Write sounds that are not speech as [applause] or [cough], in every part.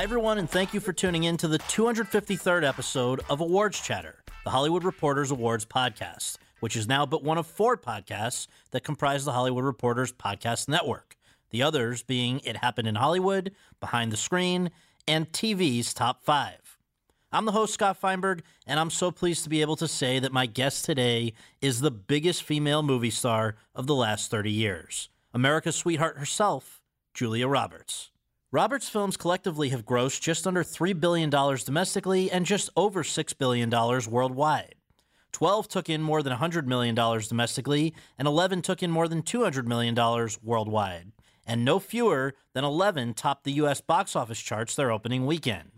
Hi, everyone, and thank you for tuning in to the 253rd episode of Awards Chatter, the Hollywood Reporters Awards podcast, which is now but one of four podcasts that comprise the Hollywood Reporters Podcast Network. The others being It Happened in Hollywood, Behind the Screen, and TV's Top 5. I'm the host, Scott Feinberg, and I'm so pleased to be able to say that my guest today is the biggest female movie star of the last 30 years America's sweetheart herself, Julia Roberts. Roberts' films collectively have grossed just under $3 billion domestically and just over $6 billion worldwide. 12 took in more than $100 million domestically, and 11 took in more than $200 million worldwide. And no fewer than 11 topped the U.S. box office charts their opening weekend.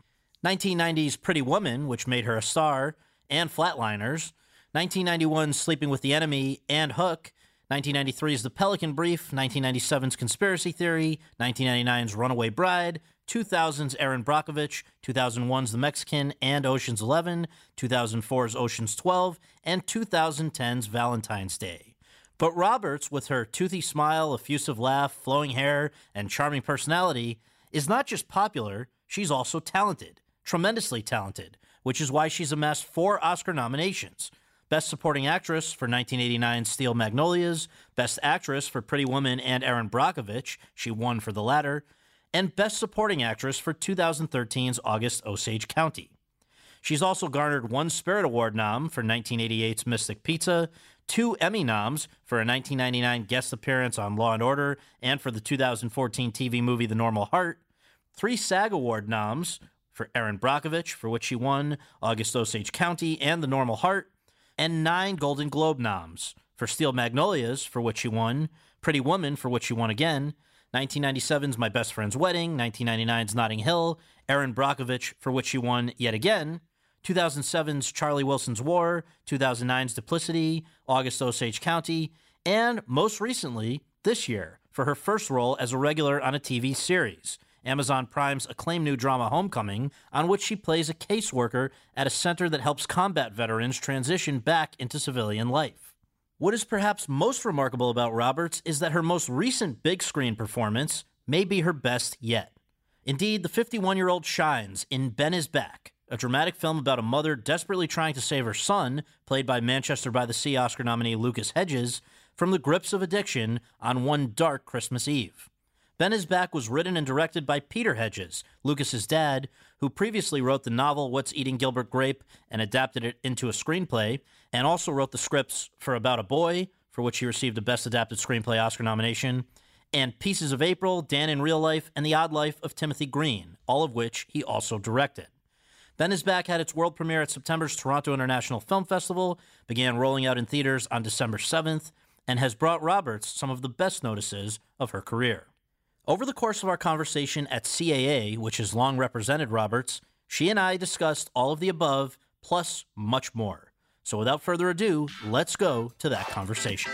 1990's Pretty Woman, which made her a star, and Flatliners, 1991's Sleeping with the Enemy, and Hook, 1993's The Pelican Brief, 1997's Conspiracy Theory, 1999's Runaway Bride, 2000's Erin Brockovich, 2001's The Mexican and Ocean's 11, 2004's Ocean's 12, and 2010's Valentine's Day. But Roberts, with her toothy smile, effusive laugh, flowing hair, and charming personality, is not just popular, she's also talented, tremendously talented, which is why she's amassed four Oscar nominations. Best Supporting Actress for 1989's Steel Magnolias, Best Actress for Pretty Woman and Erin Brockovich, she won for the latter, and Best Supporting Actress for 2013's August Osage County. She's also garnered one Spirit Award nom for 1988's Mystic Pizza, two Emmy noms for a 1999 guest appearance on Law and Order and for the 2014 TV movie The Normal Heart, three SAG Award noms for Erin Brockovich, for which she won August Osage County and The Normal Heart, and nine Golden Globe noms for Steel Magnolias, for which she won, Pretty Woman, for which she won again, 1997's My Best Friend's Wedding, 1999's Notting Hill, Erin Brockovich, for which she won yet again, 2007's Charlie Wilson's War, 2009's Duplicity, August Osage County, and most recently, this year, for her first role as a regular on a TV series. Amazon Prime's acclaimed new drama Homecoming, on which she plays a caseworker at a center that helps combat veterans transition back into civilian life. What is perhaps most remarkable about Roberts is that her most recent big screen performance may be her best yet. Indeed, the 51 year old shines in Ben is Back, a dramatic film about a mother desperately trying to save her son, played by Manchester by the Sea Oscar nominee Lucas Hedges, from the grips of addiction on one dark Christmas Eve. Ben is Back was written and directed by Peter Hedges, Lucas's dad, who previously wrote the novel What's Eating Gilbert Grape and adapted it into a screenplay, and also wrote the scripts for About a Boy, for which he received a Best Adapted Screenplay Oscar nomination, and Pieces of April, Dan in Real Life, and The Odd Life of Timothy Green, all of which he also directed. Ben is Back had its world premiere at September's Toronto International Film Festival, began rolling out in theaters on December 7th, and has brought Roberts some of the best notices of her career. Over the course of our conversation at CAA, which has long represented Roberts, she and I discussed all of the above, plus much more. So without further ado, let's go to that conversation.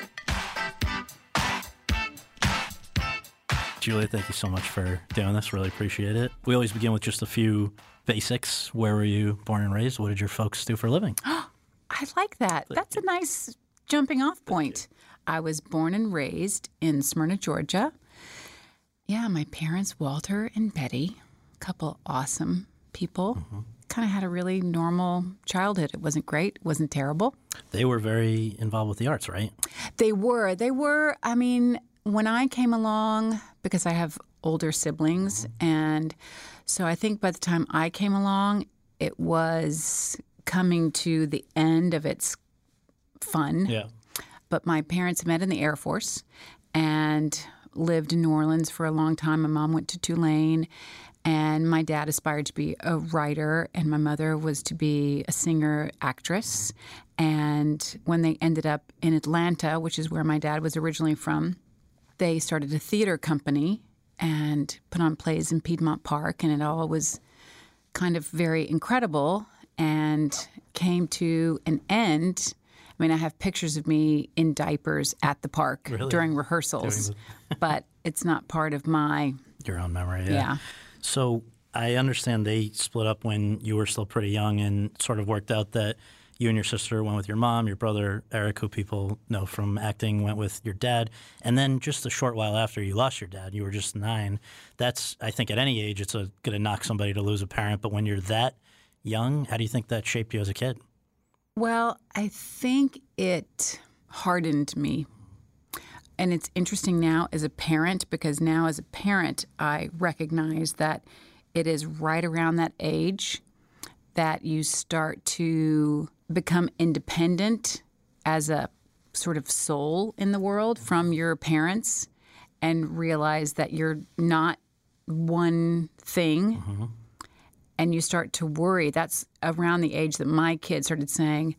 Julia, thank you so much for doing this. Really appreciate it. We always begin with just a few basics. Where were you born and raised? What did your folks do for a living? [gasps] I like that. That's a nice jumping off point. I was born and raised in Smyrna, Georgia. Yeah, my parents, Walter and Betty, a couple awesome people. Mm-hmm. kind of had a really normal childhood. It wasn't great, it wasn't terrible. They were very involved with the arts, right? They were. They were. I mean, when I came along, because I have older siblings, mm-hmm. and so I think by the time I came along, it was coming to the end of its fun. Yeah. But my parents met in the Air Force and lived in New Orleans for a long time. My mom went to Tulane, and my dad aspired to be a writer, and my mother was to be a singer actress. And when they ended up in Atlanta, which is where my dad was originally from, they started a theater company and put on plays in Piedmont Park, and it all was kind of very incredible and came to an end. I mean, I have pictures of me in diapers at the park Really? during rehearsals, [laughs] but it's not part of my. Your own memory, yeah. Yeah. So I understand they split up when you were still pretty young and sort of worked out that you and your sister went with your mom, your brother Eric, who people know from acting, went with your dad. And then just a short while after you lost your dad, you were just nine. That's, I think, at any age, it's going to knock somebody to lose a parent. But when you're that young, how do you think that shaped you as a kid? Well, I think it hardened me. And it's interesting now as a parent because now as a parent, I recognize that it is right around that age that you start to become independent as a sort of soul in the world from your parents and realize that you're not one thing mm-hmm. And you start to worry. That's around the age that my kids started saying,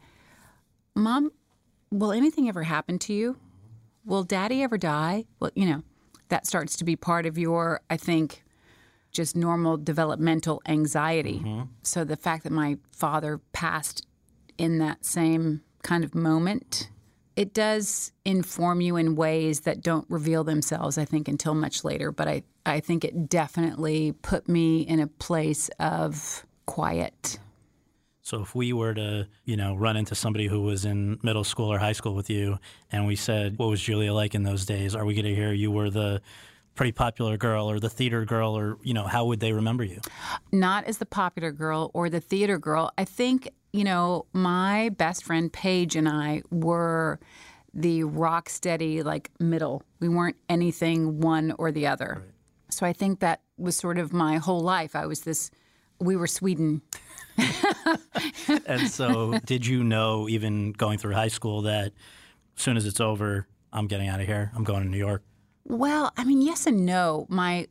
Mom, will anything ever happen to you? Will daddy ever die? Well, you know, that starts to be part of your, I think, just normal developmental anxiety. Mm-hmm. So the fact that my father passed in that same kind of moment, it does inform you in ways that don't reveal themselves, I think, until much later. But I, I think it definitely put me in a place of quiet. So if we were to, you know, run into somebody who was in middle school or high school with you, and we said, "What was Julia like in those days?" Are we going to hear you were the pretty popular girl or the theater girl, or you know, how would they remember you? not as the popular girl or the theater girl. I think, you know, my best friend Paige and I were the rock steady, like middle. We weren't anything one or the other. So I think that was sort of my whole life. I was this, we were Sweden. And so, [laughs] did you know, even going through high school, that as soon as it's over, I'm getting out of here. I'm going to New York. Well, I mean, yes and no. My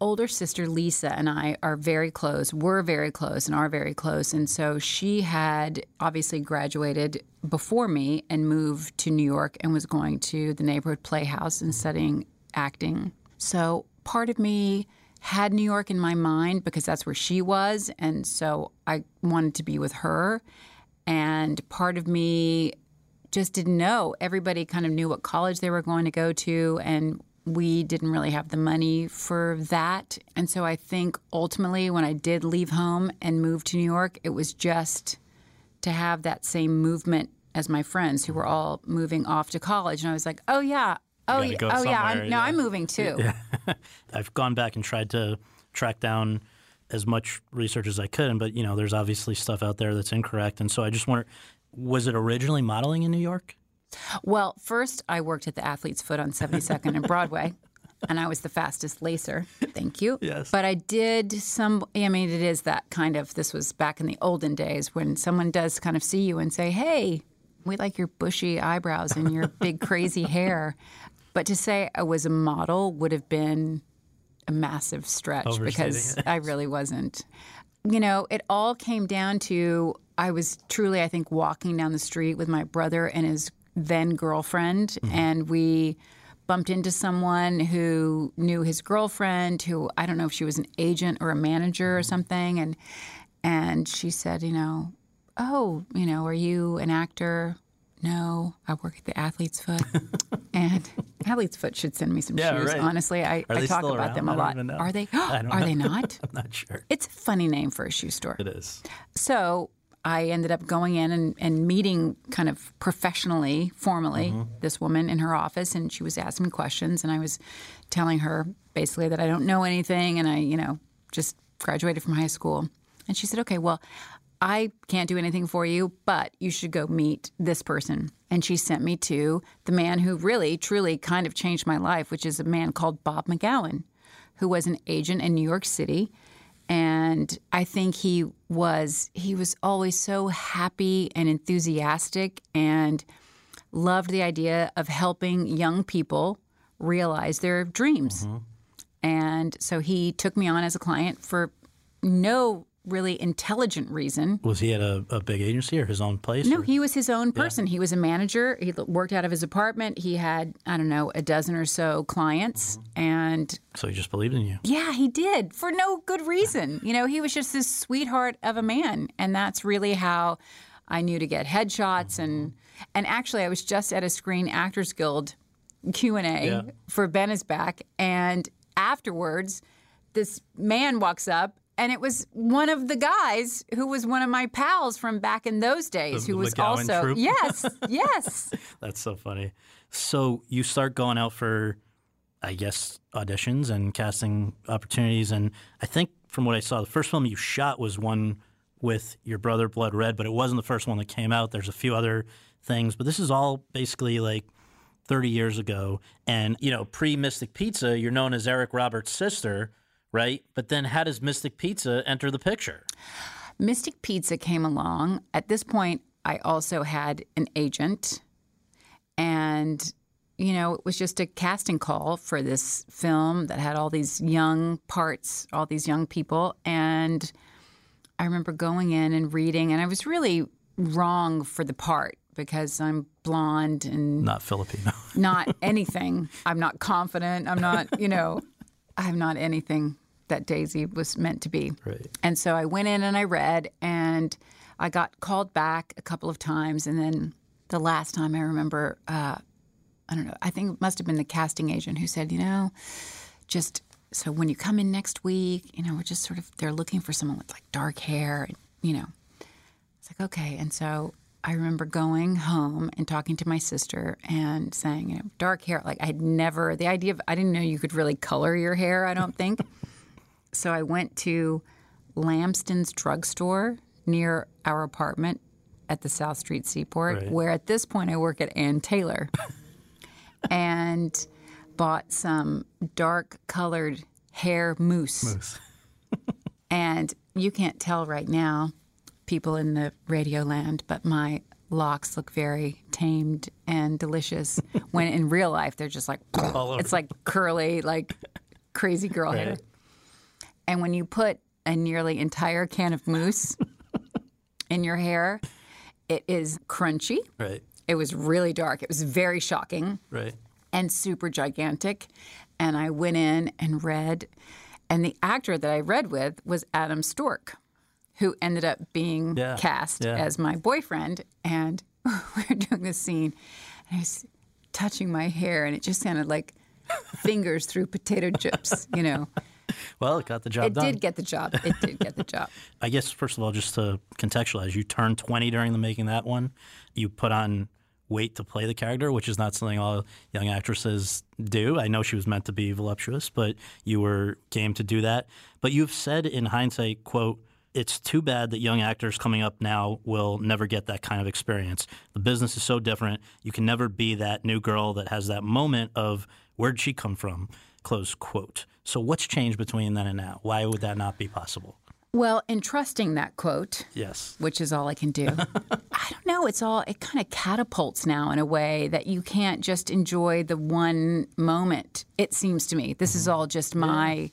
older sister Lisa and I are very close, were very close, and are very close. And so she had obviously graduated before me and moved to New York and was going to the neighborhood playhouse and studying acting. So part of me had New York in my mind because that's where she was. And so I wanted to be with her. And part of me just didn't know. Everybody kind of knew what college they were going to go to, and we didn't really have the money for that. And so I think ultimately, when I did leave home and move to New York, it was just to have that same movement as my friends who were all moving off to college. And I was like, oh, yeah. Oh, yeah. go oh yeah. I'm, no, yeah. I'm moving too. [laughs] Yeah. I've gone back and tried to track down as much research as I could, but you know, there's obviously stuff out there that's incorrect. And so I just wonder, was it originally modeling in New York? Well, first I worked at the Athlete's Foot on 72nd and Broadway, [laughs] and I was the fastest lacer. Thank you. Yes. But I did some, I mean, it is that kind of, this was back in the olden days when someone does kind of see you and say, hey, we like your bushy eyebrows and your big [laughs] crazy hair. But to say I was a model would have been a massive stretch because. I really wasn't. You know, it all came down to I was truly, I think, walking down the street with my brother and his then girlfriend, mm-hmm. and we bumped into someone who knew his girlfriend, who I don't know if she was an agent or a manager or mm-hmm. something, and and she said, you know, oh, you know, are you an actor? No, I work at the Athlete's Foot. [laughs] and Athlete's Foot should send me some Yeah, shoes. right. Honestly, I, I talk about around? them a lot. Are they? [gasps] Are know. they not? [laughs] I'm not sure. It's a funny name for a shoe store. It is. So I ended up going in and, and meeting kind of professionally, formally, mm-hmm. this woman in her office, and she was asking me questions, and I was telling her basically that I don't know anything, and I, you know, just graduated from high school. And she said, okay, well, I can't do anything for you, but you should go meet this person. And she sent me to the man who really, truly kind of changed my life, which is a man called Bob McGowan, who was an agent in New York City. And I think he was he was always so happy and enthusiastic and loved the idea of helping young people realize their dreams. Mm-hmm. And so he took me on as a client for no really intelligent reason. Was he at a, a big agency or his own place? No, or- he was his own person. He was a manager. He worked out of his apartment. He had, I don't know, a dozen or so clients. Mm-hmm. And so he just believed in you. yeah, he did for no good reason. You know, he was just this sweetheart of a man. And that's really how I knew to get headshots. And, mm-hmm. and actually, I was just at a Screen Actors Guild Q&A Yeah. for Ben is back. And afterwards, this man walks up. And it was one of the guys who was one of my pals from back in those days, The- who was McGowan also troupe? [laughs] yes, [laughs] yes. That's so funny. So you start going out for, I guess, auditions and casting opportunities. And I think from what I saw, the first film you shot was one with your brother, Blood Red, but it wasn't the first one that came out. There's a few other things, but this is all basically like 30 years ago. And, you know, pre Mystic Pizza, you're known as Eric Roberts' sister, right? But then how does Mystic Pizza enter the picture? Mystic Pizza came along. At this point, I also had an agent, and you know, it was just a casting call for this film that had all these young parts, all these young people, and I remember going in and reading, and I was really wrong for the part because I'm blonde and Not Filipino. [laughs] not anything. I'm not confident. I'm not, you know, I'm not anything that Daisy was meant to be. Right. And so I went in and I read, and I got called back a couple of times. And then the last time I remember, uh, I don't know, I think it must have been the casting agent who said, you know, just so when you come in next week, you know, we're just sort of, they're looking for someone with like dark hair, and, you know. It's like, okay. And so I remember going home and talking to my sister and saying, you know, dark hair. Like I'd never, the idea of, I didn't know you could really color your hair, I don't think. [laughs] so I went to Lamston's drugstore near our apartment at the South Street Seaport, Right. where at this point I work at Ann Taylor, [laughs] and bought some dark colored hair mousse. and you can't tell right now, people in the radio land, but my locks look very tamed and delicious. [laughs] when in real life, they're just like, it's like curly, like crazy girl hair. Right. And when you put a nearly entire can of mousse [laughs] in your hair, it is crunchy. Right. It was really dark. It was very shocking Right. and super gigantic. And I went in and read, and the actor that I read with was Adam Storke, who ended up being Yeah, cast yeah. as my boyfriend. And [laughs] we were doing this scene, and I was touching my hair, and it just sounded like fingers through potato chips, you know. [laughs] Well, it got the job It done. did get the job. It did get the job. [laughs] I guess first of all, just to contextualize, you turned 20 during the making of that one. You put on weight to play the character, which is not something all young actresses do. I know she was meant to be voluptuous, but you were game to do that. But you've said in hindsight, quote, it's too bad that young actors coming up now will never get that kind of experience. The business is so different. You can never be that new girl that has that moment of where'd she come from? Close quote. So what's changed between then and now? Why would that not be possible? Well, in trusting that quote, Yes. which is all I can do. [laughs] I don't know. It's all, it kind of catapults now in a way that you can't just enjoy the one moment. It seems to me. This is mm-hmm. all just my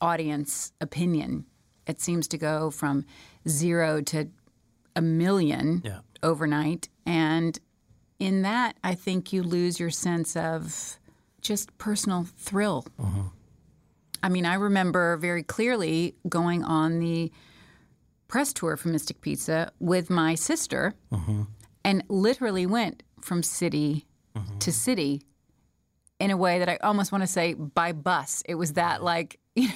audience opinion. It seems to go from zero to a million Yeah. overnight. And in that, I think you lose your sense of just personal thrill. Mm-hmm. I mean, I remember very clearly going on the press tour for Mystic Pizza with my sister mm-hmm. and literally went from city mm-hmm. to city in a way that I almost want to say by bus. It was that like, [laughs] you know,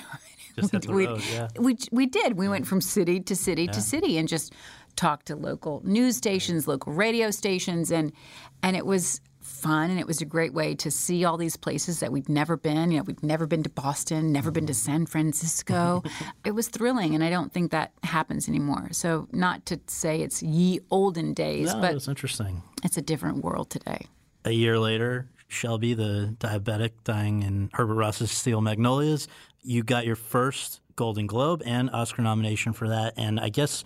Just hit the we, road, yeah. we, we did. We went from city to city to city and just talked to local news stations, local radio stations, and and it was fun and it was a great way to see all these places that we'd never been. You know, we'd never been to Boston, never been to mm-hmm. San Francisco. [laughs] it was thrilling, and I don't think that happens anymore. So, not to say it's ye olden days, No, but it's interesting. it's a different world today. A year later, Shelby, the diabetic dying in Herbert Ross's Steel Magnolias, you got your first Golden Globe and Oscar nomination for that. And I guess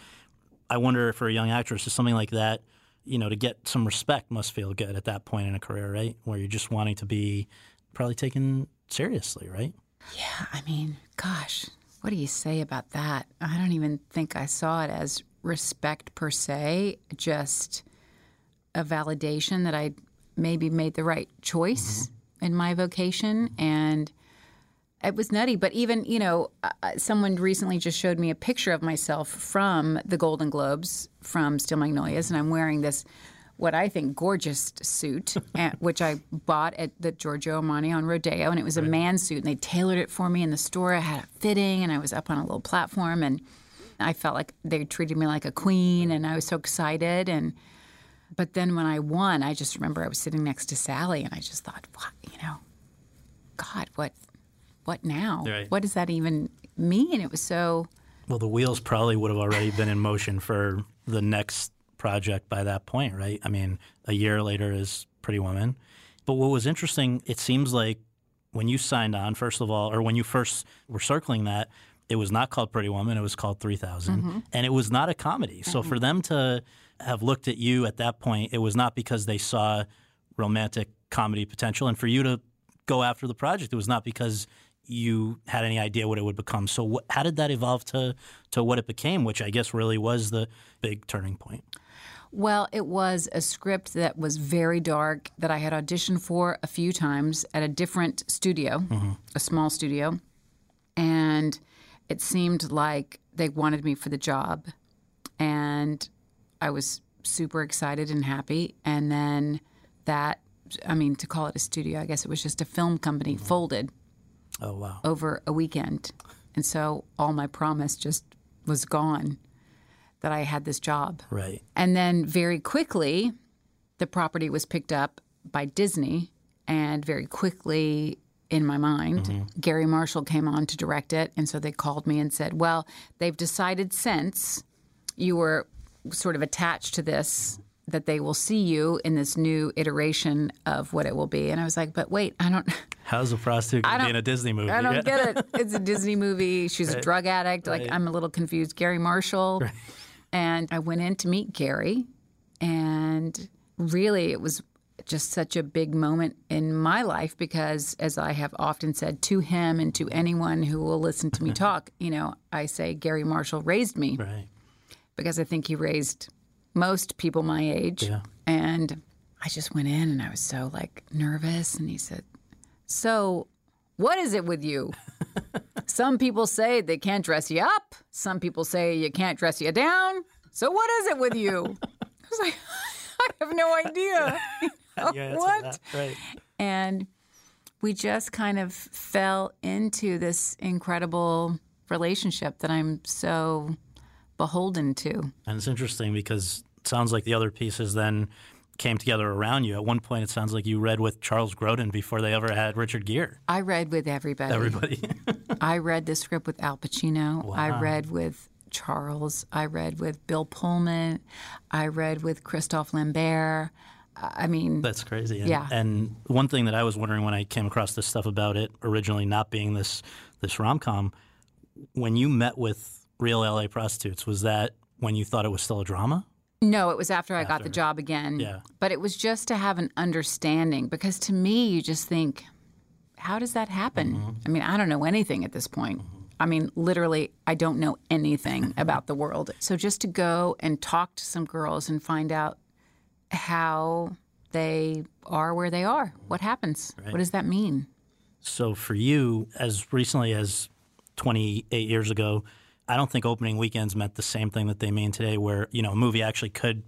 I wonder for a young actress, is something like that, you know, to get some respect must feel good at that point in a career, right? Where you're just wanting to be probably taken seriously, right? Yeah, I mean, gosh, what do you say about that? I don't even think I saw it as respect per se, just a validation that I maybe made the right choice mm-hmm. in my vocation. And it was nutty. But even, you know, uh, someone recently just showed me a picture of myself from the Golden Globes from Steel Magnolias, and I'm wearing this. What I think gorgeous suit, [laughs] eh, which I bought at the Giorgio Armani on Rodeo, and it was a man suit, and they tailored it for me in the store. I had a fitting, and I was up on a little platform, and I felt like they treated me like a queen, and I was so excited. And but then when I won, I just remember I was sitting next to Sally, and I just thought, what, you know, God, what, what now? Right. What does that even mean? It was so. Well, the wheels probably would have already been in motion for the next project by that point, right? I mean, a year later is Pretty Woman. But what was interesting, it seems like when you signed on, first of all, or when you first were circling that, it was not called Pretty Woman, it was called 3000. Mm-hmm. And it was not a comedy. So mm-hmm. for them to have looked at you at that point, it was not because they saw romantic comedy potential. And for you to go after the project, it was not because you had any idea what it would become. So what, how did that evolve to to what it became, which I guess really was the big turning point? Well, it was a script that was very dark that I had auditioned for a few times at a different studio, mm-hmm. a small studio. And it seemed like they wanted me for the job. And I was super excited and happy. And then that, I mean, to call it a studio, I guess it was just a film company, mm-hmm. folded Oh wow. over a weekend. And so all my promise just was gone that I had this job. Right. And then very quickly, the property was picked up by Disney. And very quickly, in my mind, mm-hmm. Garry Marshall came on to direct it. And so they called me and said, Well, they've decided since you were sort of attached to this that they will see you in this new iteration of what it will be. And I was like, But wait, I don't. How's a prostitute gonna be in a Disney movie? I don't Yeah. get it. [laughs] It's a Disney movie. She's a drug addict. Like Right. I'm a little confused. Garry Marshall. And I went in to meet Garry, and really it was just such a big moment in my life because, as I have often said to him and to anyone who will listen to me [laughs] talk, you know, I say Garry Marshall raised me Right. because I think he raised most people my age. Yeah. And I just went in and I was so like nervous. And he said, So, what is it with you? [laughs] Some people say they can't dress you up. Some people say you can't dress you down. So, what is it with you? [laughs] I was like, [laughs] I have no idea. You answered What? Right. And we just kind of fell into this incredible relationship that I'm so beholden to. And it's interesting because it sounds like the other pieces then came together around you. At one point, it sounds like you read with Charles Grodin before they ever had Richard Gere. I read with everybody. Everybody. [laughs] I read the script with Al Pacino. Wow. I read with Charles. I read with Bill Pullman. I read with Christophe Lambert. I mean, That's crazy. And, Yeah. And one thing that I was wondering when I came across this stuff about it originally not being this this rom com, when you met with real LA prostitutes, was that when you thought it was still a drama? no, it was after I got the job again. Yeah. But it was just to have an understanding because to me, you just think, how does that happen? Mm-hmm. I mean, I don't know anything at this point. I mean, literally, I don't know anything [laughs] about the world. So just to go and talk to some girls and find out how they are where they are, what happens, what does that mean? So for you, as recently as 28 years ago, I don't think opening weekends meant the same thing that they mean today, where you know a movie actually could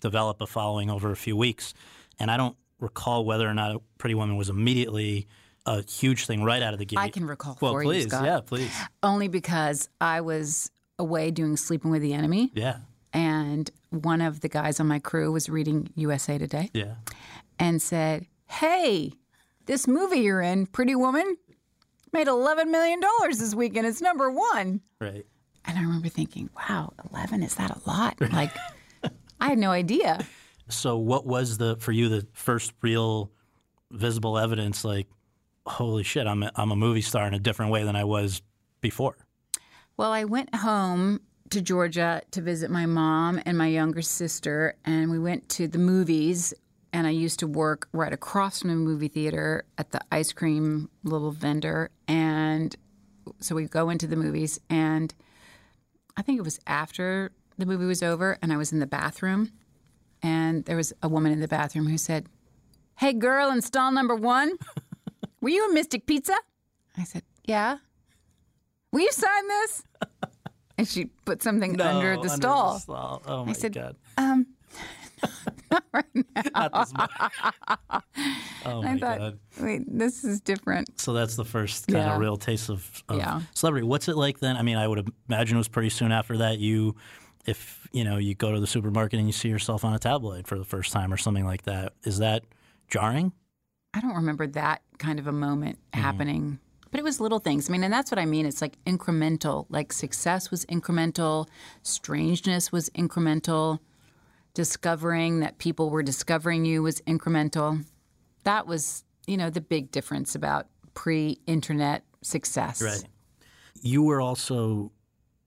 develop a following over a few weeks. And I don't recall whether or not Pretty Woman was immediately a huge thing right out of the gate. I can recall Well, for you, Scott. yeah, please, Only because I was away doing Sleeping with the Enemy, yeah. and and one of the guys on my crew was reading USA Today Yeah. and said, Hey, this movie you're in, Pretty Woman, made $11 million this weekend. It's number one. Right. And I remember thinking, wow, 11, is that a lot? Like, I had no idea. So, what was the for you the first real visible evidence? Like, holy shit, I'm a, I'm a movie star in a different way than I was before. Well, I went home to Georgia to visit my mom and my younger sister, and we went to the movies. And I used to work right across from the movie theater at the ice cream little vendor. And so we go into the movies, and I think it was after the movie was over, and I was in the bathroom, and there was a woman in the bathroom who said, Hey, girl in stall number one, [laughs] were you a Mystic Pizza? I said, Yeah. Will you sign this? [laughs] And she put something under the stall. stall. Oh my said, god. Um, [laughs] Not this much. [laughs] oh my I thought, god. wait, this is different. So that's the first kind Yeah. of real taste of, of Yeah. celebrity. What's it like then? I mean, I would imagine it was pretty soon after that. You, if you know, you go to the supermarket and you see yourself on a tabloid for the first time or something like that. Is that jarring? I don't remember that kind of a moment mm-hmm. happening. But it was little things. I mean, and that's what I mean. It's like incremental. Like success was incremental, strangeness was incremental, discovering that people were discovering you was incremental. That was, you know, the big difference about pre internet success. Right. You were also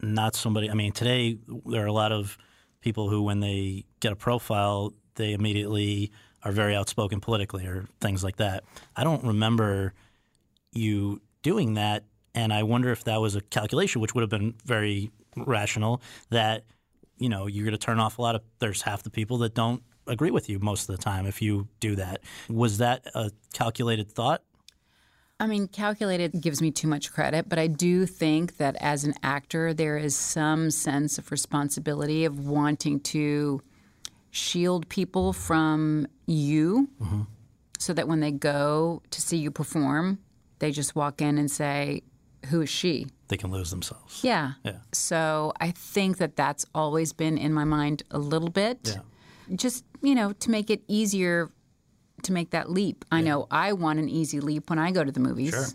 not somebody. I mean, today there are a lot of people who, when they get a profile, they immediately are very outspoken politically or things like that. I don't remember you doing that, and I wonder if that was a calculation, which would have been very rational. That you know you're going to turn off a lot of. There's half the people that don't agree with you most of the time if you do that. Was that a calculated thought? I mean, calculated gives me too much credit, but I do think that as an actor, there is some sense of responsibility of wanting to shield people from you mm-hmm. so that when they go to see you perform, they just walk in and say, Who is she? They can lose themselves. Yeah. Yeah. So I think that that's always been in my mind a little bit. Yeah. Just, you know, to make it easier to make that leap. I know I want an easy leap when I go to the movies. Sure.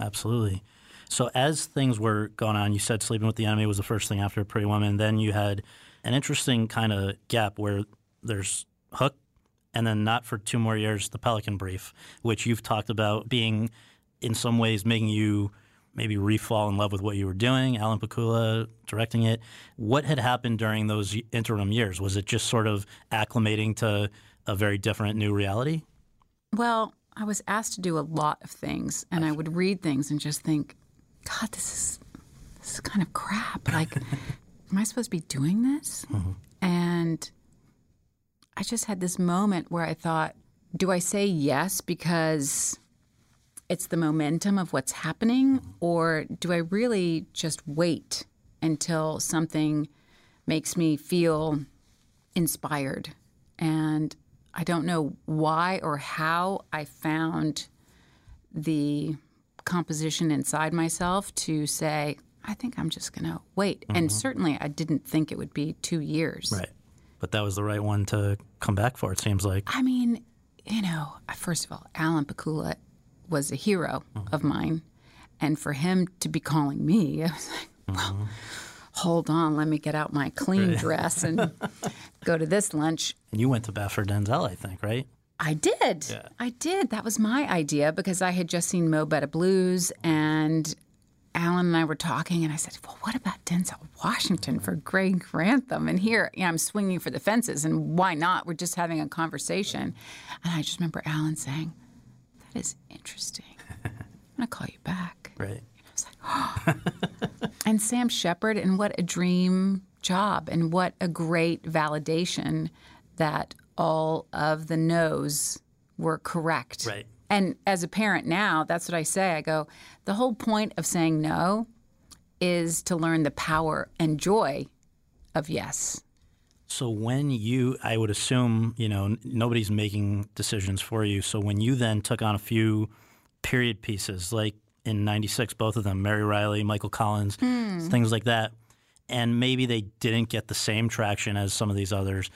Absolutely. So as things were going on, you said Sleeping with the Enemy was the first thing after Pretty Woman. Then you had an interesting kind of gap where there's Hook, and then not for two more years, The Pelican Brief, which you've talked about being in some ways making you maybe re-fall in love with what you were doing. Alan Pakula directing it. What had happened during those interim years? Was it just sort of acclimating to a very different new reality? Well, I was asked to do a lot of things, and I would read things and just think, God, this is this is kind of crap. Like, [laughs] am I supposed to be doing this? Mm-hmm. And I just had this moment where I thought, do I say yes because it's the momentum of what's happening, or do I really just wait until something makes me feel inspired? And I don't know why or how I found the composition inside myself to say, I think I'm just going to wait. And mm-hmm. certainly I didn't think it would be two years. Right. But that was the right one to come back for, it seems like. I mean, you know, first of all, Alan Pakula was a hero of mm-hmm. mine. And for him to be calling me, [laughs] I was like, well, mm-hmm. hold on, let me get out my clean dress and [laughs] go to this lunch. And you went to bat for Denzel, I think, right? I did. I did. That was my idea because I had just seen Mo Better Blues and Alan and I were talking, and I said, Well, what about Denzel Washington for mm-hmm. Gray Grantham? And here, you know, I'm swinging for the fences, and why not? We're just having a conversation. And I just remember Alan saying, That is interesting. I'm going to call you back. Right. And Sam Shepard, and what a dream job, and what a great validation that all of the no's were correct. Right. And as a parent now, that's what I say. I go, the whole point of saying no is to learn the power and joy of yes. So when you, I would assume, you know, n- nobody's making decisions for you. So when you then took on a few period pieces, like in '96, both of them, Mary Reilly, Michael Collins, hmm. things like that, and maybe they didn't get the same traction as some of these others.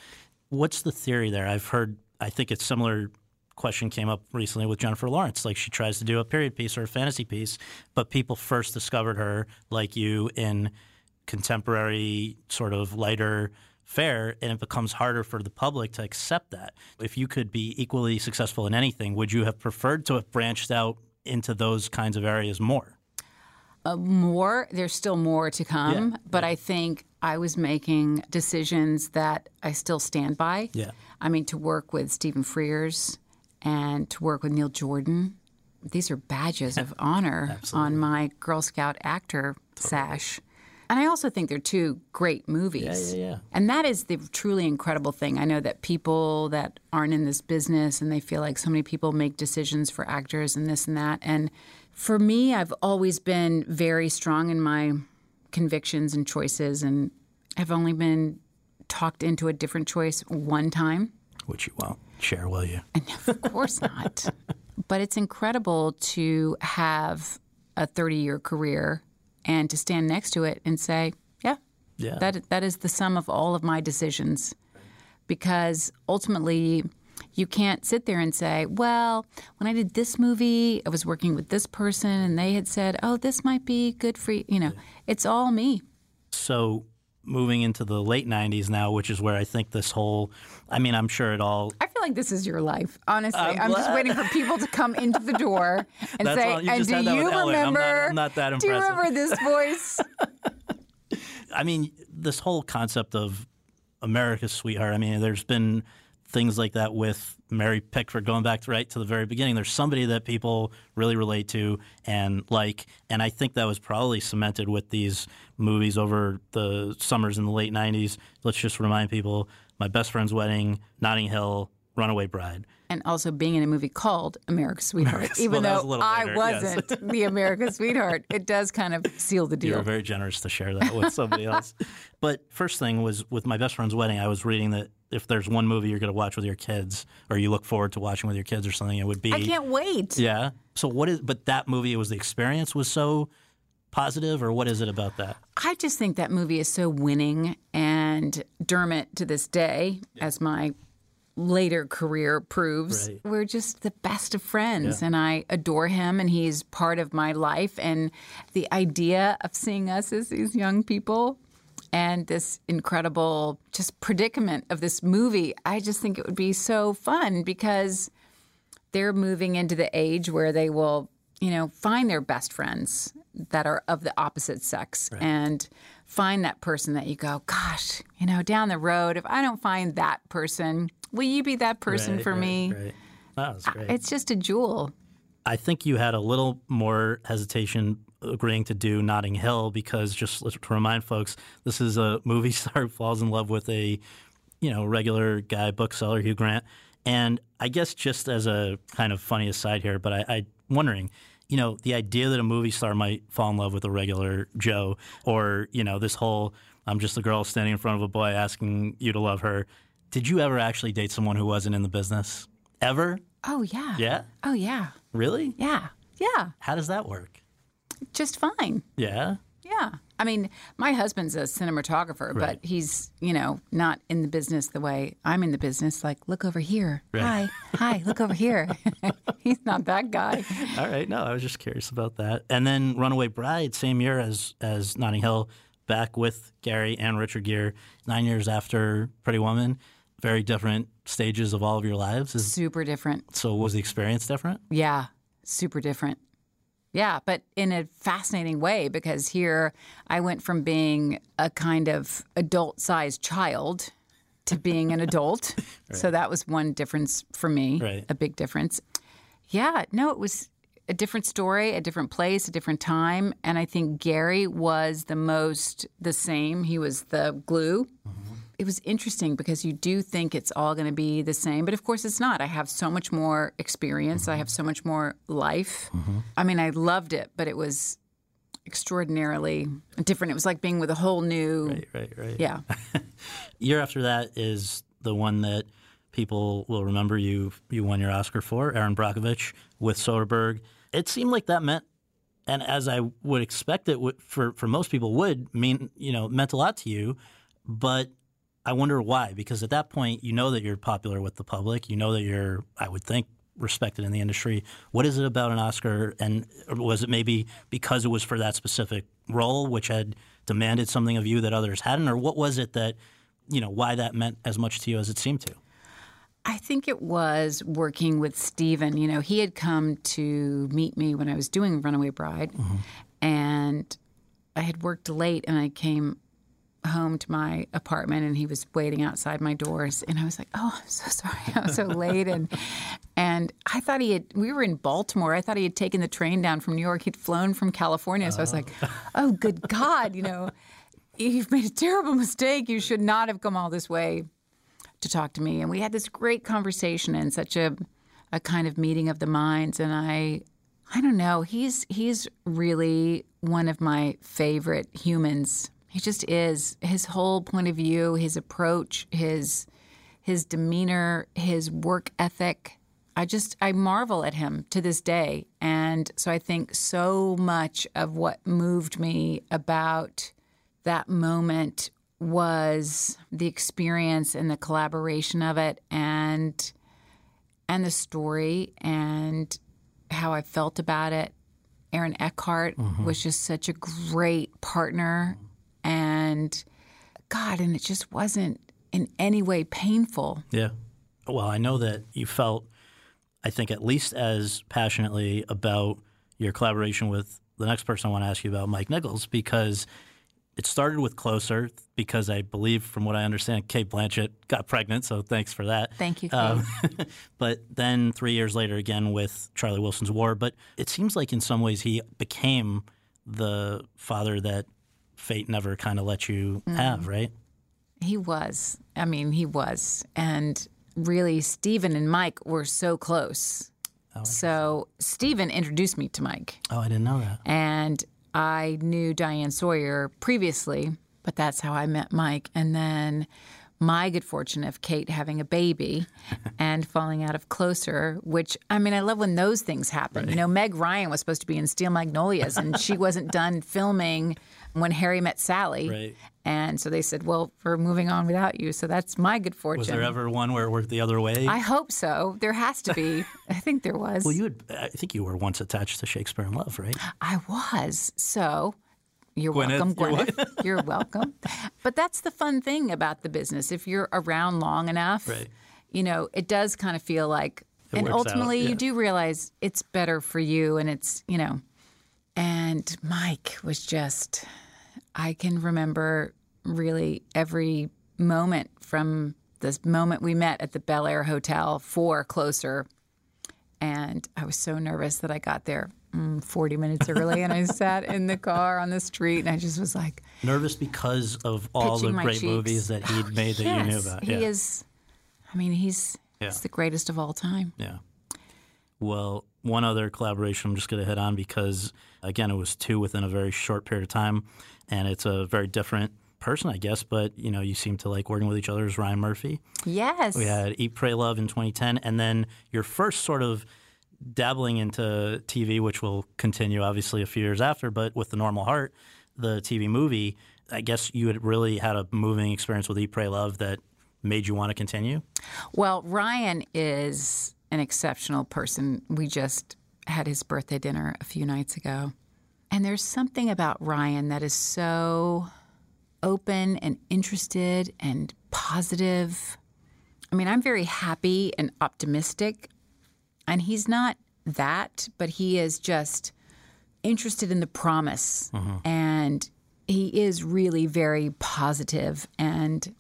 What's the theory there? I've heard, I think it's similar question came up recently with Jennifer Lawrence. Like she tries to do a period piece or a fantasy piece, but people first discovered her, like you, in contemporary, sort of lighter fare, and it becomes harder for the public to accept that. If you could be equally successful in anything, would you have preferred to have branched out into those kinds of areas more? Uh, more, there's still more to come, yeah. but I think I was making decisions that I still stand by. Yeah. I mean, to work with Stephen Frears and to work with Neil Jordan, these are badges of [laughs] honor on my Girl Scout actor totally. sash. And I also think they're two great movies. Yeah, yeah, yeah. And that is the truly incredible thing. I know that people that aren't in this business and they feel like so many people make decisions for actors and this and that. And for me, I've always been very strong in my convictions and choices, and have only been talked into a different choice one time. Which you won't share, will you? of course not. [laughs] but it's incredible to have a 30 year career and to stand next to it and say, yeah, yeah. that that is the sum of all of my decisions. Because ultimately, you can't sit there and say, well, when I did this movie, I was working with this person and they had said, oh, this might be good for you. You know, it's all me. So moving into the late 90s now, which is where I think this whole, I mean, I'm sure it all. I feel like this is your life, honestly. I'm, I'm just waiting for people to come into the door [laughs] and say, all, and do you remember? I'm not, I'm not. Do you remember this voice? [laughs] I mean, this whole concept of America's sweetheart, I mean, there's been things like that with Mary Pickford going back right to the very beginning. There's somebody that people really relate to and like, and I think that was probably cemented with these movies over the summers in the late '90s. Let's just remind people: My Best Friend's Wedding, Notting Hill, Runaway Bride. And also being in a movie called America's Sweetheart, even well, though I wasn't yes. the America's [laughs] Sweetheart, it does kind of seal the deal. You're very generous to share that with somebody [laughs] else. But first thing was with my best friend's wedding, I was reading that if there's one movie you're going to watch with your kids, or you look forward to watching with your kids or something, it would be. I can't wait. Yeah. So what is? But that movie, it was the experience was so positive, or what is it about that? I just think that movie is so winning, and Dermot to this day, yeah. as my later career proves, right. we're just the best of friends. Yeah. And I adore him, and he's part of my life. And the idea of seeing us as these young people and this incredible just predicament of this movie, I just think it would be so fun because they're moving into the age where they will, you know, find their best friends that are of the opposite sex right. and find that person that you go, gosh, you know, down the road, if I don't find that person, will you be that person right, for right, me? Right. That was great. It's just a jewel. I think you had a little more hesitation agreeing to do Notting Hill because just to remind folks, this is a movie [laughs] star who falls in love with a you know regular guy bookseller Hugh Grant, and I guess just as a kind of funny aside here, but I, I wondering. You know, the idea that a movie star might fall in love with a regular Joe, or, you know, this whole I'm just a girl standing in front of a boy asking you to love her. Did you ever actually date someone who wasn't in the business? Ever? Oh, yeah. Yeah? Oh, yeah. Really? Yeah. Yeah. How does that work? Just fine. Yeah. Yeah. I mean, my husband's a cinematographer, Right. but he's, you know, not in the business the way I'm in the business. Like, look over here. Right. Hi. Hi. Look over here. [laughs] he's not that guy. [laughs] All right. No, I was just curious about that. And then Runaway Bride, same year as as Notting Hill, back with Garry and Richard Gere, nine years after Pretty Woman. Very different stages of all of your lives. Is, Super different. so was the experience different? Yeah. Super different. Yeah, but in a fascinating way because here I went from being a kind of adult sized child to being an adult. [laughs] So that was one difference for me, Right. a big difference. Yeah, no, it was a different story, a different place, a different time. And I think Garry was the most the same. He was the glue. Mm-hmm. It was interesting because you do think it's all going to be the same, but of course it's not. I have so much more experience, I have so much more life. Mm-hmm. I mean, I loved it, but it was extraordinarily different. It was like being with a whole new. Right, right, right. Yeah. [laughs] Year after that is the one that people will remember you you won your Oscar for, Erin Brockovich with Soderbergh. It seemed like that meant and as I would expect it would, for for most people would mean you know meant a lot to you, but I wonder why because at that point you know that you're popular with the public, you know that you're I would think respected in the industry. What is it about an Oscar, and was it maybe because it was for that specific role, which had demanded something of you that others hadn't, or what was it that you know why that meant as much to you as it seemed to? I think it was working with Stephen. You know, he had come to meet me when I was doing Runaway Bride, mm-hmm. and I had worked late, and I came home to my apartment, and he was waiting outside my doors, and I was like, "Oh, I'm so [laughs] sorry, I was so late," and and I thought he had. We were in Baltimore. I thought he had taken the train down from New York. He'd flown from California, so I was like, oh, "Oh, good God, you know." You've made a terrible mistake. You should not have come all this way to talk to me. And we had this great conversation and such a a kind of meeting of the minds. And I I don't know, he's he's really one of my favorite humans. He just is. His whole point of view, his approach, his his demeanor, his work ethic. I just I marvel at him to this day. And so I think so much of what moved me about that moment was the experience and the collaboration of it and and the story and how I felt about it. Aaron Eckhart mm-hmm. was just such a great partner and God, and it just wasn't in any way painful. Yeah. Well, I know that you felt, I think, at least as passionately about your collaboration with the next person I want to ask you about, Mike Nichols, because it started with Closer because I believe, from what I understand, Cate Blanchett got pregnant. So thanks for that. Thank you. Um, [laughs] but then three years later, again with Charlie Wilson's War. But it seems like in some ways he became the father that fate never kind of let you mm. have, right? He was. I mean, he was. And really, Stephen and Mike were so close. Oh, so Stephen introduced me to Mike. Oh, I didn't know that. And I knew Diane Sawyer previously, but that's how I met Mike. And then my good fortune of Kate having a baby [laughs] and falling out of Closer, which I mean, I love when those things happen. Right. You know, Meg Ryan was supposed to be in Steel Magnolias and she wasn't done filming when Harry met Sally. Right. And so they said, well, we're moving on without you. So that's my good fortune. Was there ever one where it worked the other way? I hope so. There has to be. [laughs] I think there was. Well, you had, I think you were once attached to Shakespeare in Love, right? I was. So you're Gwyneth, welcome, Gwyneth. [laughs] You're, welcome. But that's the fun thing about the business. If you're around long enough, right. you know, it does kind of feel like, it and ultimately yeah. you do realize it's better for you and it's, you know, and Mike was just, I can remember really every moment from this moment we met at the Bel Air Hotel for Closer. And I was so nervous that I got there mm, 40 minutes early and I [laughs] sat in the car on the street and I just was like. Nervous because of all the great cheeks. movies that he'd made that yes, you knew about. Yeah. He is, I mean, he's, yeah. he's the greatest of all time. Yeah. Well, one other collaboration I'm just going to hit on because, again, it was two within a very short period of time and it's a very different person, I guess. But you know, you seem to like working with each other. Is Ryan Murphy? Yes. We had Eat, Pray, Love in 2010, and then your first sort of dabbling into TV, which will continue obviously a few years after, but with the Normal Heart, the TV movie. I guess you had really had a moving experience with Eat, Pray, Love that made you want to continue. Well, Ryan is an exceptional person. We just had his birthday dinner a few nights ago. And there's something about Ryan that is so open and interested and positive. I mean, I'm very happy and optimistic, and he's not that, but he is just interested in the promise. Mm-hmm. And he is really very positive and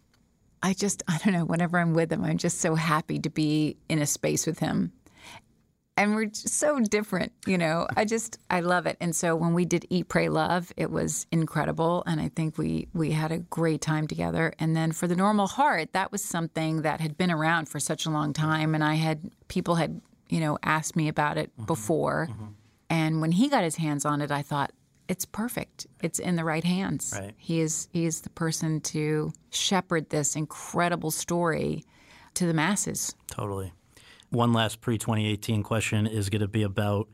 I just, [laughs] I don't know, whenever I'm with him, I'm just so happy to be in a space with him and we're so different you know? I just i love it. And so when we did eat pray love it was incredible and i think we we had a great time together. And then for the normal heart that was something that had been around for such a long time and i had people had you know asked me about it mm-hmm. before. Mm-hmm. and when he got his hands on it i thought it's perfect. It's in the right hands. Right. he is he is the person to shepherd this incredible story to the masses. Totally one last pre 2018 question is going to be about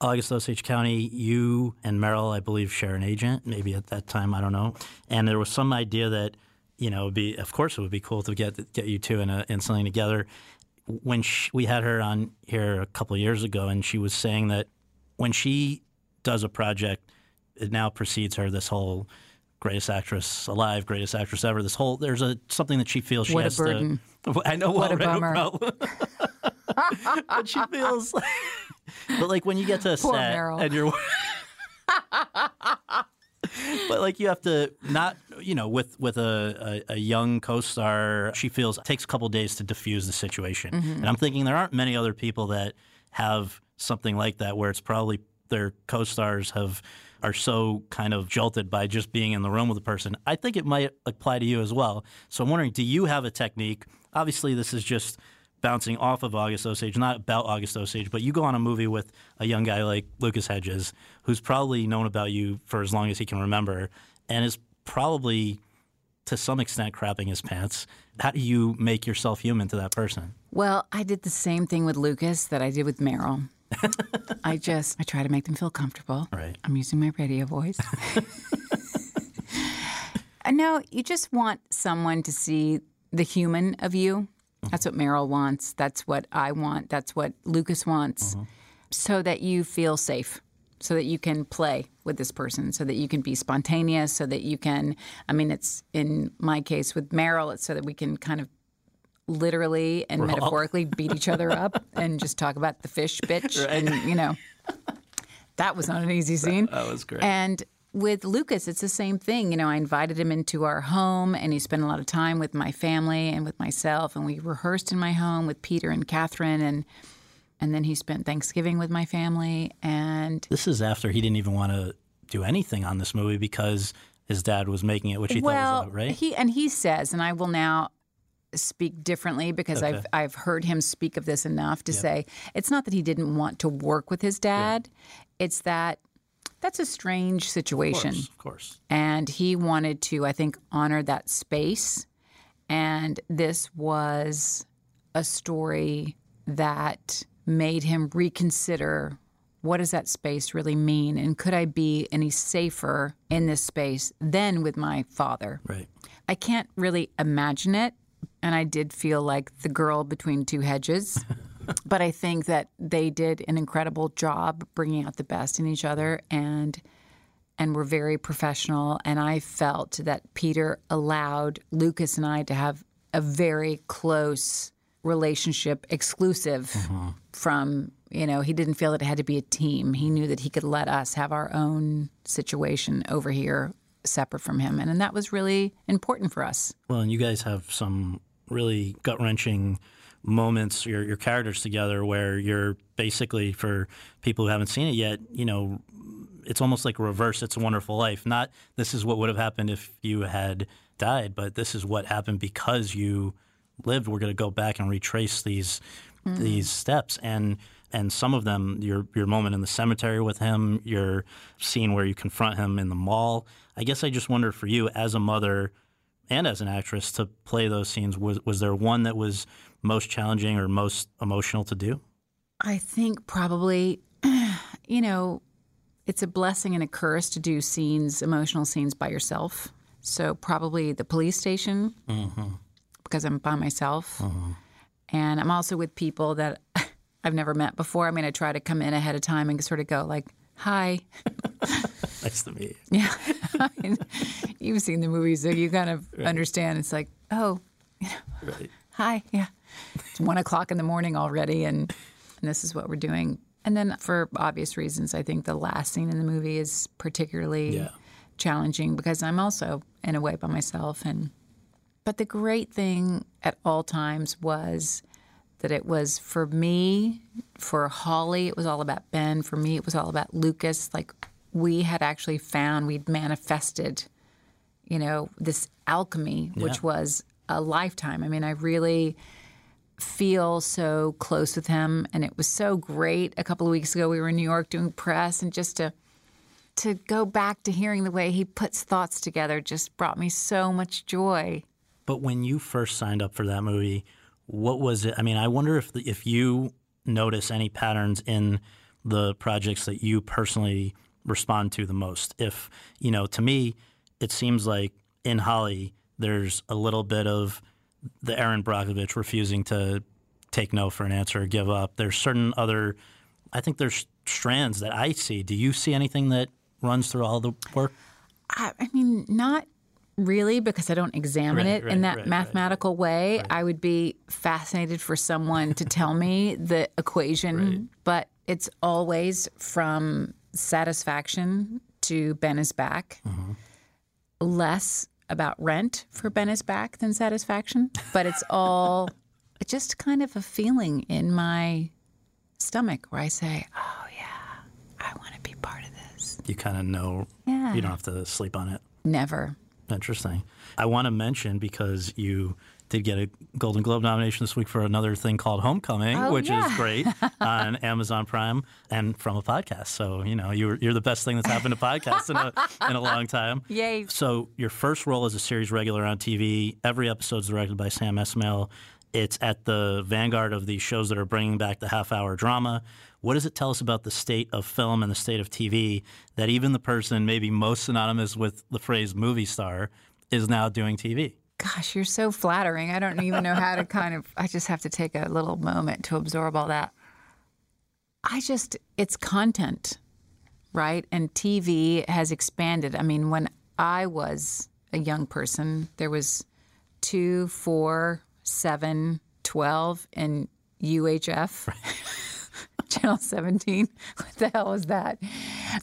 August Osage County, you and Meryl, I believe, share an agent. Maybe at that time, I don't know. And there was some idea that, you know, be of course it would be cool to get get you two in, a, in something together. When she, we had her on here a couple years ago, and she was saying that when she does a project, it now precedes her. This whole greatest actress alive, greatest actress ever. This whole there's a something that she feels she What a has burden. to. [laughs] I know What what a right, bummer. but [laughs] she feels. Like, [laughs] but like when you get to a Poor set Meryl. and you're. but like you have to not you know with with a, a, a young co-star she feels it takes a couple days to diffuse the situation Mm-hmm. and i'm thinking there aren't many other people that have something like that where it's probably their co-stars have are so kind of jolted by just being in the room with a person i think it might apply to you as well so i'm wondering do you have a technique obviously this is just bouncing off of August Osage, not about August Osage, but you go on a movie with a young guy like Lucas Hedges, who's probably known about you for as long as he can remember, and is probably to some extent crapping his pants. How do you make yourself human to that person? Well, I did the same thing with Lucas that I did with Meryl. [laughs] I just I try to make them feel comfortable. Right. I'm using my radio voice. [laughs] No, you just want someone to see the human of you. Mm-hmm. That's what Meryl wants. That's what I want. That's what Lucas wants. Mm-hmm. So that you feel safe. So that you can play with this person, so that you can be spontaneous, so that you can. I mean, it's in my case with Meryl, it's so that we can kind of literally and metaphorically beat each other up [laughs] and just talk about the fish bitch and you know. That was not an easy scene. That was great. and with lucas it's the same thing. You know i invited him into our home and he spent a lot of time with my family and with myself and we rehearsed in my home with peter and catherine and and then he spent thanksgiving with my family and This is after he didn't even want to do anything on this movie because his dad was making it, which he well, thought was out, right? He and he says, and I will now speak differently because Okay. I've I've heard him speak of this enough to say it's not that he didn't want to work with his dad, it's that that's a strange of situation, course, of course. and he wanted to I think honor that space, and this was a story that made him reconsider what does that space really mean and could I be any safer in this space than with my father? Right. I can't really imagine it. And I did feel like the girl between two hedges. [laughs] but I think that they did an incredible job bringing out the best in each other and and were very professional. And I felt that Peter allowed Lucas and I to have a very close relationship, exclusive uh-huh. from, you know, he didn't feel that it had to be a team. He knew that he could let us have our own situation over here separate from him. And, and that was really important for us. Well, and you guys have some really gut wrenching moments, your your characters together, where you're basically for people who haven't seen it yet, you know, it's almost like reverse. It's a Wonderful Life. Not this is what would have happened if you had died, but this is what happened because you lived. We're going to go back and retrace these mm-hmm. these steps and. And some of them, your your moment in the cemetery with him, your scene where you confront him in the mall. I guess I just wonder for you, as a mother, and as an actress to play those scenes was was there one that was most challenging or most emotional to do I think probably, [clears throat] you know, it's a blessing and a curse to do scenes, emotional scenes by yourself. So probably the police station mm-hmm. because I'm by myself, mm-hmm. and I'm also with people that [laughs] I've never met before. I mean, I try to come in ahead of time and sort of go like, "Hi." nice to meet you [laughs] Yeah, [laughs] you've seen the movie, so you kind of understand. It's like, oh, you right hi, yeah. It's one o'clock in the morning already, and, and this is what we're doing. And then, for obvious reasons, I think the last scene in the movie is particularly Yeah. challenging because I'm also in a way by myself. And but the great thing at all times was that it was for me, for Holly, it was all about Ben. For me, it was all about Lucas. Like we had actually found, we'd manifested, you know, this alchemy, which was a lifetime. I mean, I really feel so close with him, and it was so great. A couple of weeks ago, we were in New York doing press, and just to to go back to hearing the way he puts thoughts together just brought me so much joy. but when you first signed up for that movie what was it i mean i wonder if the, if you notice any patterns in the projects that you personally respond to the most? If, you know, to me, it seems like in Holly, there's a little bit of the Erin Brockovich refusing to take no for an answer or give up. There's certain other, I think there's strands that I see. Do you see anything that runs through all the work? I, I mean, not really because I don't examine Right, it right, in that right, mathematical way. I would be fascinated for someone to tell me the equation, but it's always from satisfaction to Ben is back. Mm-hmm. Less about rent for Ben is back than satisfaction, but it's all [laughs] just kind of a feeling in my stomach where I say, "Oh yeah, I want to be part of this." You kind of know, Yeah. you don't have to sleep on it. Never. Interesting. I want to mention because you did get a Golden Globe nomination this week for another thing called Homecoming, Oh, which yeah. is great [laughs] on Amazon Prime and from a podcast. So you know you're you're the best thing that's happened to podcasts in a in a long time. [laughs] Yay. So your first role as a series regular on TV. Every episode is directed by Sam Esmail. It's at the vanguard of these shows that are bringing back the half hour drama. What does it tell us about the state of film and the state of TV that even the person maybe most synonymous with the phrase movie star is now doing TV? Gosh, you're so flattering. I don't even know how to kind of, I just have to take a little moment to absorb all that. I just, it's content, right? And TV has expanded. I mean, when I was a young person, there was two, four, seven, 12, and UHF. [laughs] Channel 17. [laughs] What the hell was that?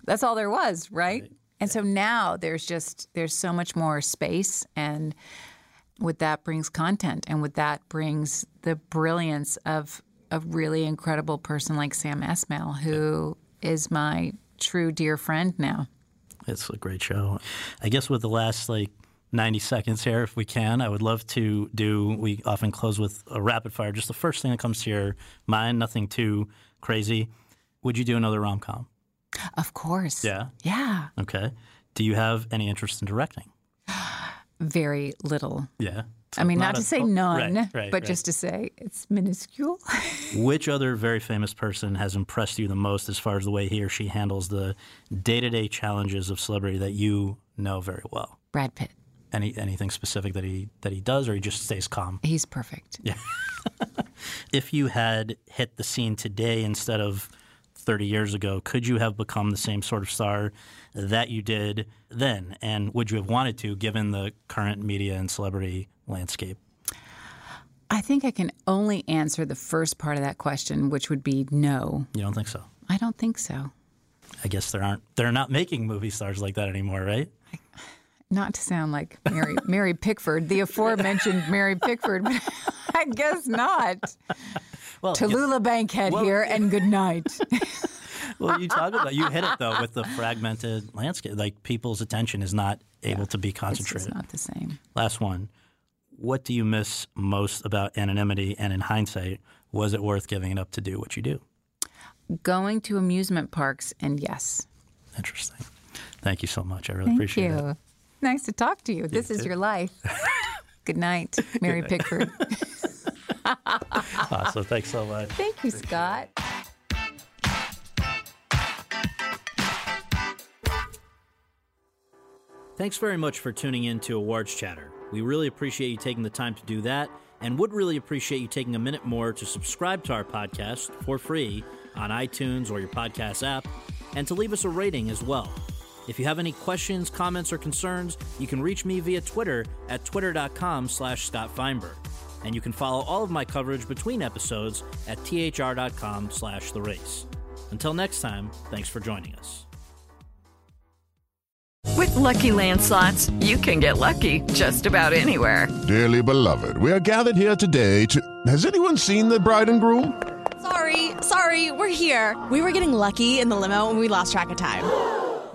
That's all there was, right? And so now there's just there's so much more space and with that brings content and with that brings the brilliance of a really incredible person like Sam Esmail who is my true dear friend now. It's a great show. I guess with the last like 90 seconds here, if we can, I would love to do. We often close with a rapid fire. Just the first thing that comes to your mind, nothing too crazy. Would you do another rom com? Of course. Yeah. Yeah. Okay. Do you have any interest in directing? [gasps] Very little. Yeah. I mean, not, a- to say none, right, right, but right. just to say it's minuscule. [laughs] Which other very famous person has impressed you the most as far as the way he or she handles the day to day challenges of celebrity that you know very well? Brad Pitt. Any anything specific that he that he does, or he just stays calm? He's perfect. Yeah. [laughs] If you had hit the scene today instead of 30 years ago, could you have become the same sort of star that you did then? And would you have wanted to, given the current media and celebrity landscape? I think I can only answer the first part of that question, which would be no. You don't think so? I don't think so. I guess there aren't. They're not making movie stars like that anymore, right? Not to sound like Mary [laughs] Mary Pickford, the aforementioned Mary Pickford, but [laughs] I guess not. Well, Tallulah Bankhead Well, here, and good night. [laughs] well, you talk about you hit it though with the fragmented landscape. Like people's attention is not able to be It's concentrated. just not the same. Last one. What do you miss most about anonymity? And in hindsight, was it worth giving it up to do what you do? Going to amusement parks, and yes. Interesting. Thank you so much. I really Thank appreciate you. it. Nice to talk to you. This is your life. [laughs] good night, Mary Pickford. [laughs] Awesome. Thanks so much. Thank you, Scott. Thanks very much for tuning in to Awards Chatter. We really appreciate you taking the time to do that and would really appreciate you taking a minute more to subscribe to our podcast for free on iTunes or your podcast app and to leave us a rating as well. If you have any questions, comments, or concerns, you can reach me via Twitter at twitter.com slash Scott Feinberg. And you can follow all of my coverage between episodes at thr.com slash the race. Until next time, thanks for joining us. With Lucky Land slots, you can get lucky just about anywhere. Dearly beloved, we are gathered here today to. Has anyone seen the bride and groom? Sorry, sorry, we're here. We were getting lucky in the limo and we lost track of time.